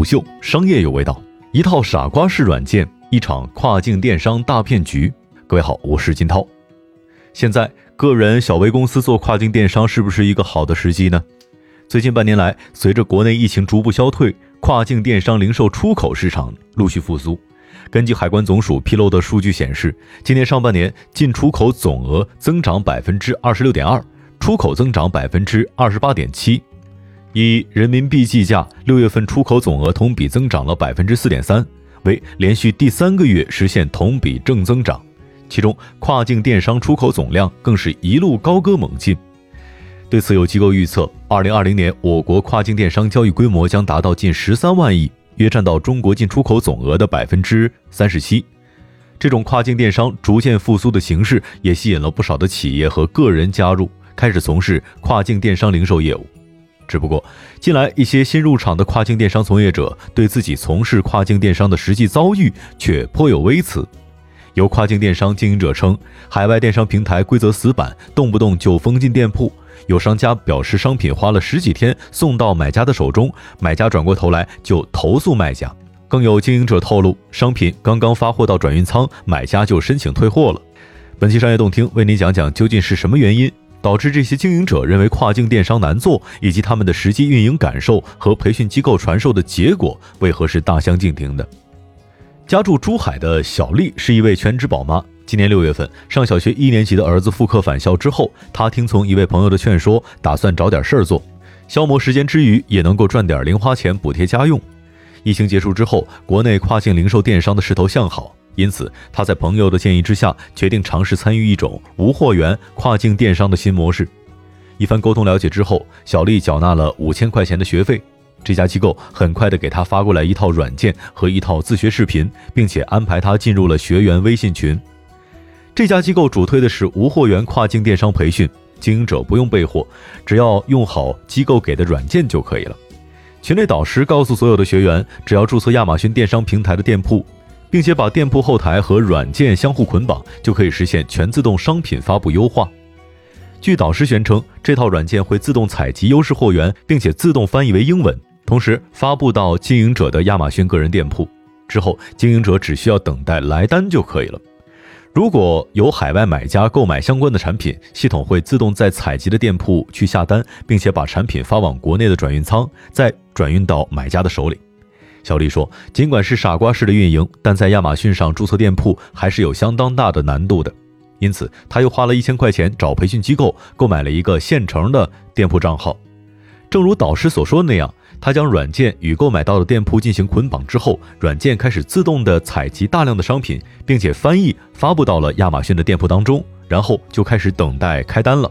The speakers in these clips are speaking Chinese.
虎嗅，商业有味道，一套傻瓜式软件，一场跨境电商大骗局。各位好，我是金涛。现在个人小微公司做跨境电商是不是一个好的时机呢？最近半年来，随着国内疫情逐步消退，跨境电商零售出口市场陆续复苏。根据海关总署披露的数据显示，今年上半年进出口总额增长百分之二十六点二，出口增长百分之二十八点七。以人民币计价，六月份出口总额同比增长了百分之四点三，为连续第三个月实现同比正增长。其中，跨境电商出口总量更是一路高歌猛进。对此，有机构预测，二零二零年我国跨境电商交易规模将达到近十三万亿，约占到中国进出口总额的百分之三十七。这种跨境电商逐渐复苏的形势，也吸引了不少的企业和个人加入，开始从事跨境电商零售业务。只不过，近来一些新入场的跨境电商从业者对自己从事跨境电商的实际遭遇却颇有微词。有跨境电商经营者称，海外电商平台规则死板，动不动就封禁店铺；有商家表示，商品花了十几天送到买家的手中，买家转过头来就投诉卖家；更有经营者透露，商品刚刚发货到转运仓，买家就申请退货了。本期商业动听为您讲讲究竟是什么原因。导致这些经营者认为跨境电商难做，以及他们的实际运营感受和培训机构传授的结果为何是大相径庭的？家住珠海的小丽是一位全职宝妈。今年六月份，上小学一年级的儿子复课返校之后，她听从一位朋友的劝说，打算找点事儿做，消磨时间之余也能够赚点零花钱补贴家用。疫情结束之后，国内跨境零售电商的势头向好。因此，他在朋友的建议之下，决定尝试参与一种无货源跨境电商的新模式。一番沟通了解之后，小丽缴纳了五千块钱的学费。这家机构很快的给他发过来一套软件和一套自学视频，并且安排他进入了学员微信群。这家机构主推的是无货源跨境电商培训，经营者不用备货，只要用好机构给的软件就可以了。群内导师告诉所有的学员，只要注册亚马逊电商平台的店铺。并且把店铺后台和软件相互捆绑，就可以实现全自动商品发布优化。据导师宣称，这套软件会自动采集优势货源，并且自动翻译为英文，同时发布到经营者的亚马逊个人店铺。之后，经营者只需要等待来单就可以了。如果有海外买家购买相关的产品，系统会自动在采集的店铺去下单，并且把产品发往国内的转运仓，再转运到买家的手里。小丽说：“尽管是傻瓜式的运营，但在亚马逊上注册店铺还是有相当大的难度的。因此，她又花了一千块钱找培训机构购买了一个现成的店铺账号。正如导师所说那样，他将软件与购买到的店铺进行捆绑之后，软件开始自动的采集大量的商品，并且翻译发布到了亚马逊的店铺当中，然后就开始等待开单了。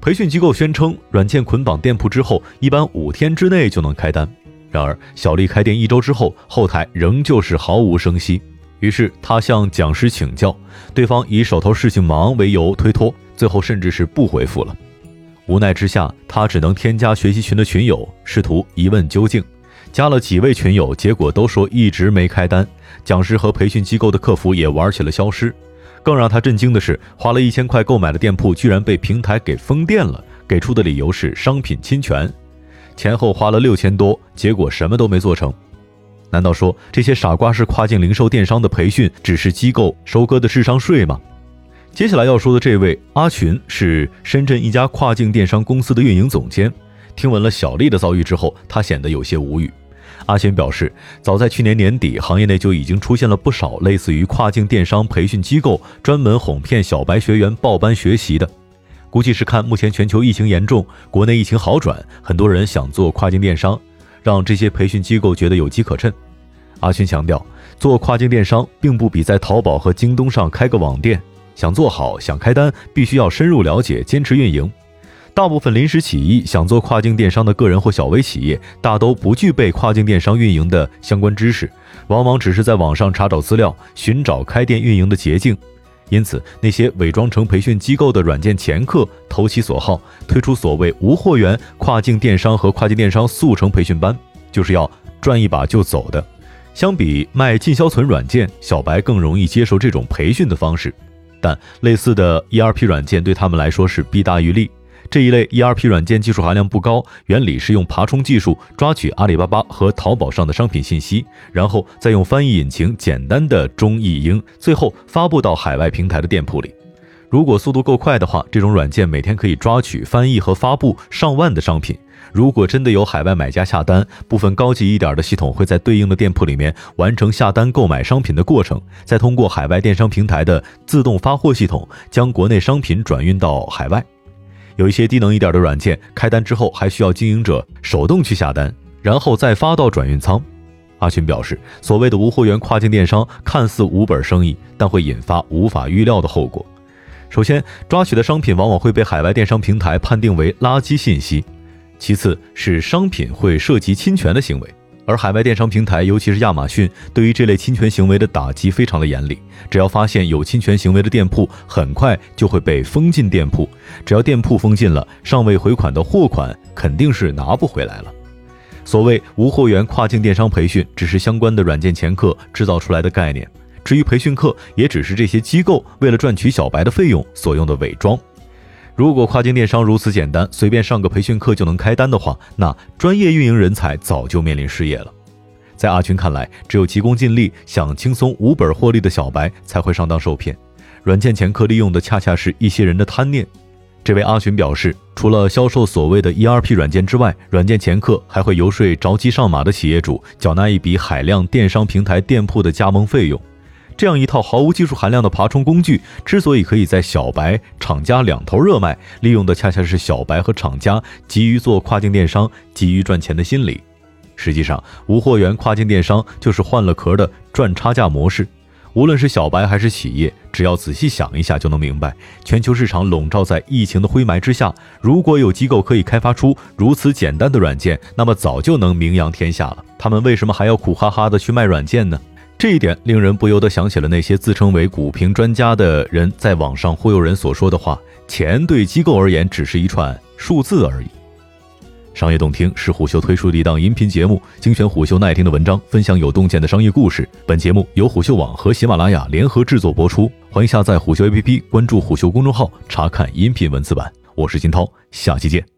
培训机构宣称，软件捆绑店铺之后，一般五天之内就能开单。”然而，小丽开店一周之后，后台仍旧是毫无声息。于是，她向讲师请教，对方以手头事情忙为由推脱，最后甚至是不回复了。无奈之下，她只能添加学习群的群友，试图一问究竟。加了几位群友，结果都说一直没开单。讲师和培训机构的客服也玩起了消失。更让她震惊的是，花了一千块购买的店铺居然被平台给封店了，给出的理由是商品侵权。前后花了六千多，结果什么都没做成。难道说这些傻瓜是跨境零售电商的培训只是机构收割的智商税吗？接下来要说的这位阿群是深圳一家跨境电商公司的运营总监。听闻了小丽的遭遇之后，他显得有些无语。阿群表示，早在去年年底，行业内就已经出现了不少类似于跨境电商培训机构，专门哄骗小白学员报班学习的。估计是看目前全球疫情严重，国内疫情好转，很多人想做跨境电商，让这些培训机构觉得有机可乘。阿勋强调，做跨境电商并不比在淘宝和京东上开个网店，想做好、想开单，必须要深入了解、坚持运营。大部分临时起意想做跨境电商的个人或小微企业，大都不具备跨境电商运营的相关知识，往往只是在网上查找资料，寻找开店运营的捷径。因此，那些伪装成培训机构的软件掮客投其所好，推出所谓无货源跨境电商和跨境电商速成培训班，就是要赚一把就走的。相比卖进销存软件，小白更容易接受这种培训的方式。但类似的 ERP 软件对他们来说是弊大于利，这一类 ERP 软件技术含量不高，原理是用爬虫技术抓取阿里巴巴和淘宝上的商品信息，然后再用翻译引擎简单的中译英，最后发布到海外平台的店铺里。如果速度够快的话，这种软件每天可以抓取、翻译和发布上万的商品。如果真的有海外买家下单，部分高级一点的系统会在对应的店铺里面完成下单购买商品的过程，再通过海外电商平台的自动发货系统将国内商品转运到海外。有一些低能一点的软件，开单之后还需要经营者手动去下单，然后再发到转运仓。阿群表示，所谓的无货源跨境电商看似无本生意，但会引发无法预料的后果。首先，抓取的商品往往会被海外电商平台判定为垃圾信息；其次是商品会涉及侵权的行为。而海外电商平台，尤其是亚马逊，对于这类侵权行为的打击非常的严厉。只要发现有侵权行为的店铺，很快就会被封禁店铺。只要店铺封禁了，尚未回款的货款肯定是拿不回来了。所谓无货源跨境电商培训，只是相关的软件掮客制造出来的概念。至于培训课，也只是这些机构为了赚取小白的费用所用的伪装。如果跨境电商如此简单，随便上个培训课就能开单的话，那专业运营人才早就面临失业了。在阿群看来，只有急功近利、想轻松无本获利的小白才会上当受骗。软件掮客利用的恰恰是一些人的贪念。这位阿群表示，除了销售所谓的 ERP 软件之外，软件掮客还会游说着急上马的企业主缴纳一笔海量电商平台店铺的加盟费用。这样一套毫无技术含量的爬虫工具，之所以可以在小白、厂家两头热卖，利用的恰恰是小白和厂家急于做跨境电商、急于赚钱的心理。实际上，无货源跨境电商就是换了壳的赚差价模式。无论是小白还是企业，只要仔细想一下就能明白，全球市场笼罩在疫情的灰霾之下，如果有机构可以开发出如此简单的软件，那么早就能名扬天下了。他们为什么还要苦哈哈的去卖软件呢？这一点令人不由得想起了那些自称为股评专家的人在网上忽悠人所说的话：“钱对机构而言只是一串数字而已。”商业洞听是虎嗅推出的一档音频节目，精选虎嗅耐听的文章，分享有洞见的商业故事。本节目由虎嗅网和喜马拉雅联合制作播出，欢迎下载虎嗅 APP，关注虎嗅公众号，查看音频文字版。我是金涛，下期见。